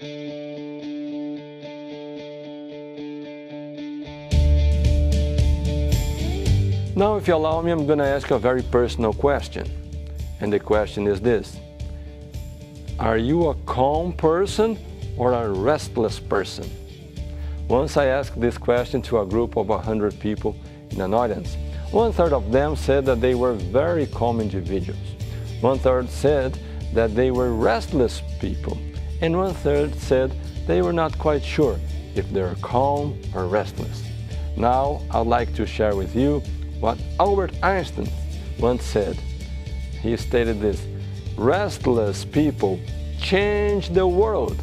Now, if you allow me, I'm going to ask a very personal question. And the question is this Are you a calm person or a restless person? Once I asked this question to a group of 100 people in an audience. One third of them said that they were very calm individuals. One third said that they were restless people. And one third said they were not quite sure if they're calm or restless. Now, I'd like to share with you what Albert Einstein once said. He stated this Restless people change the world.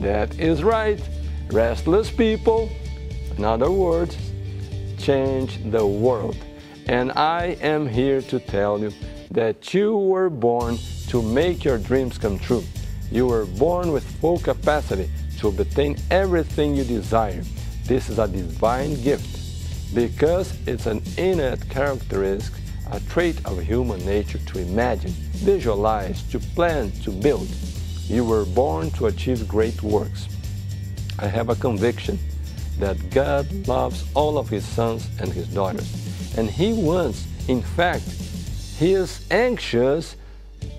That is right. Restless people, in other words, change the world. And I am here to tell you that you were born to make your dreams come true. You were born with full capacity to obtain everything you desire. This is a divine gift because it's an innate characteristic, a trait of human nature to imagine, visualize, to plan, to build. You were born to achieve great works. I have a conviction that God loves all of His sons and His daughters, and He wants, in fact, He is anxious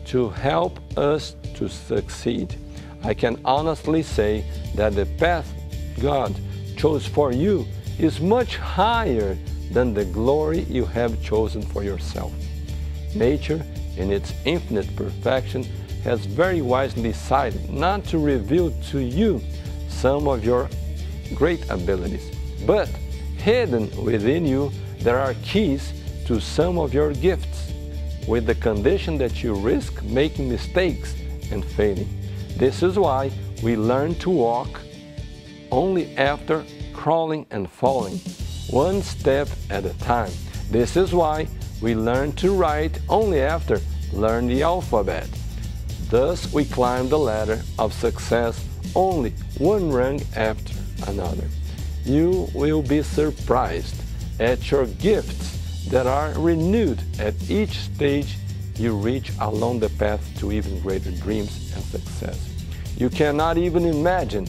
to help us to succeed. I can honestly say that the path God chose for you is much higher than the glory you have chosen for yourself. Nature, in its infinite perfection, has very wisely decided not to reveal to you some of your great abilities, but hidden within you there are keys to some of your gifts, with the condition that you risk making mistakes and failing. This is why we learn to walk only after crawling and falling, one step at a time. This is why we learn to write only after learn the alphabet. Thus we climb the ladder of success only one rung after another. You will be surprised at your gifts that are renewed at each stage you reach along the path to even greater dreams and success. You cannot even imagine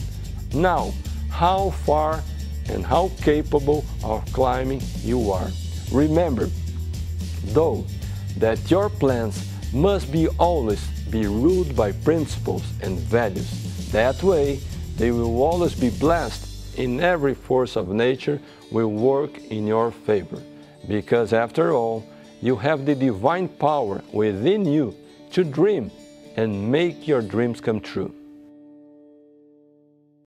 now how far and how capable of climbing you are. Remember, though, that your plans must be always be ruled by principles and values. That way, they will always be blessed in every force of nature will work in your favor. Because after all, you have the divine power within you to dream and make your dreams come true.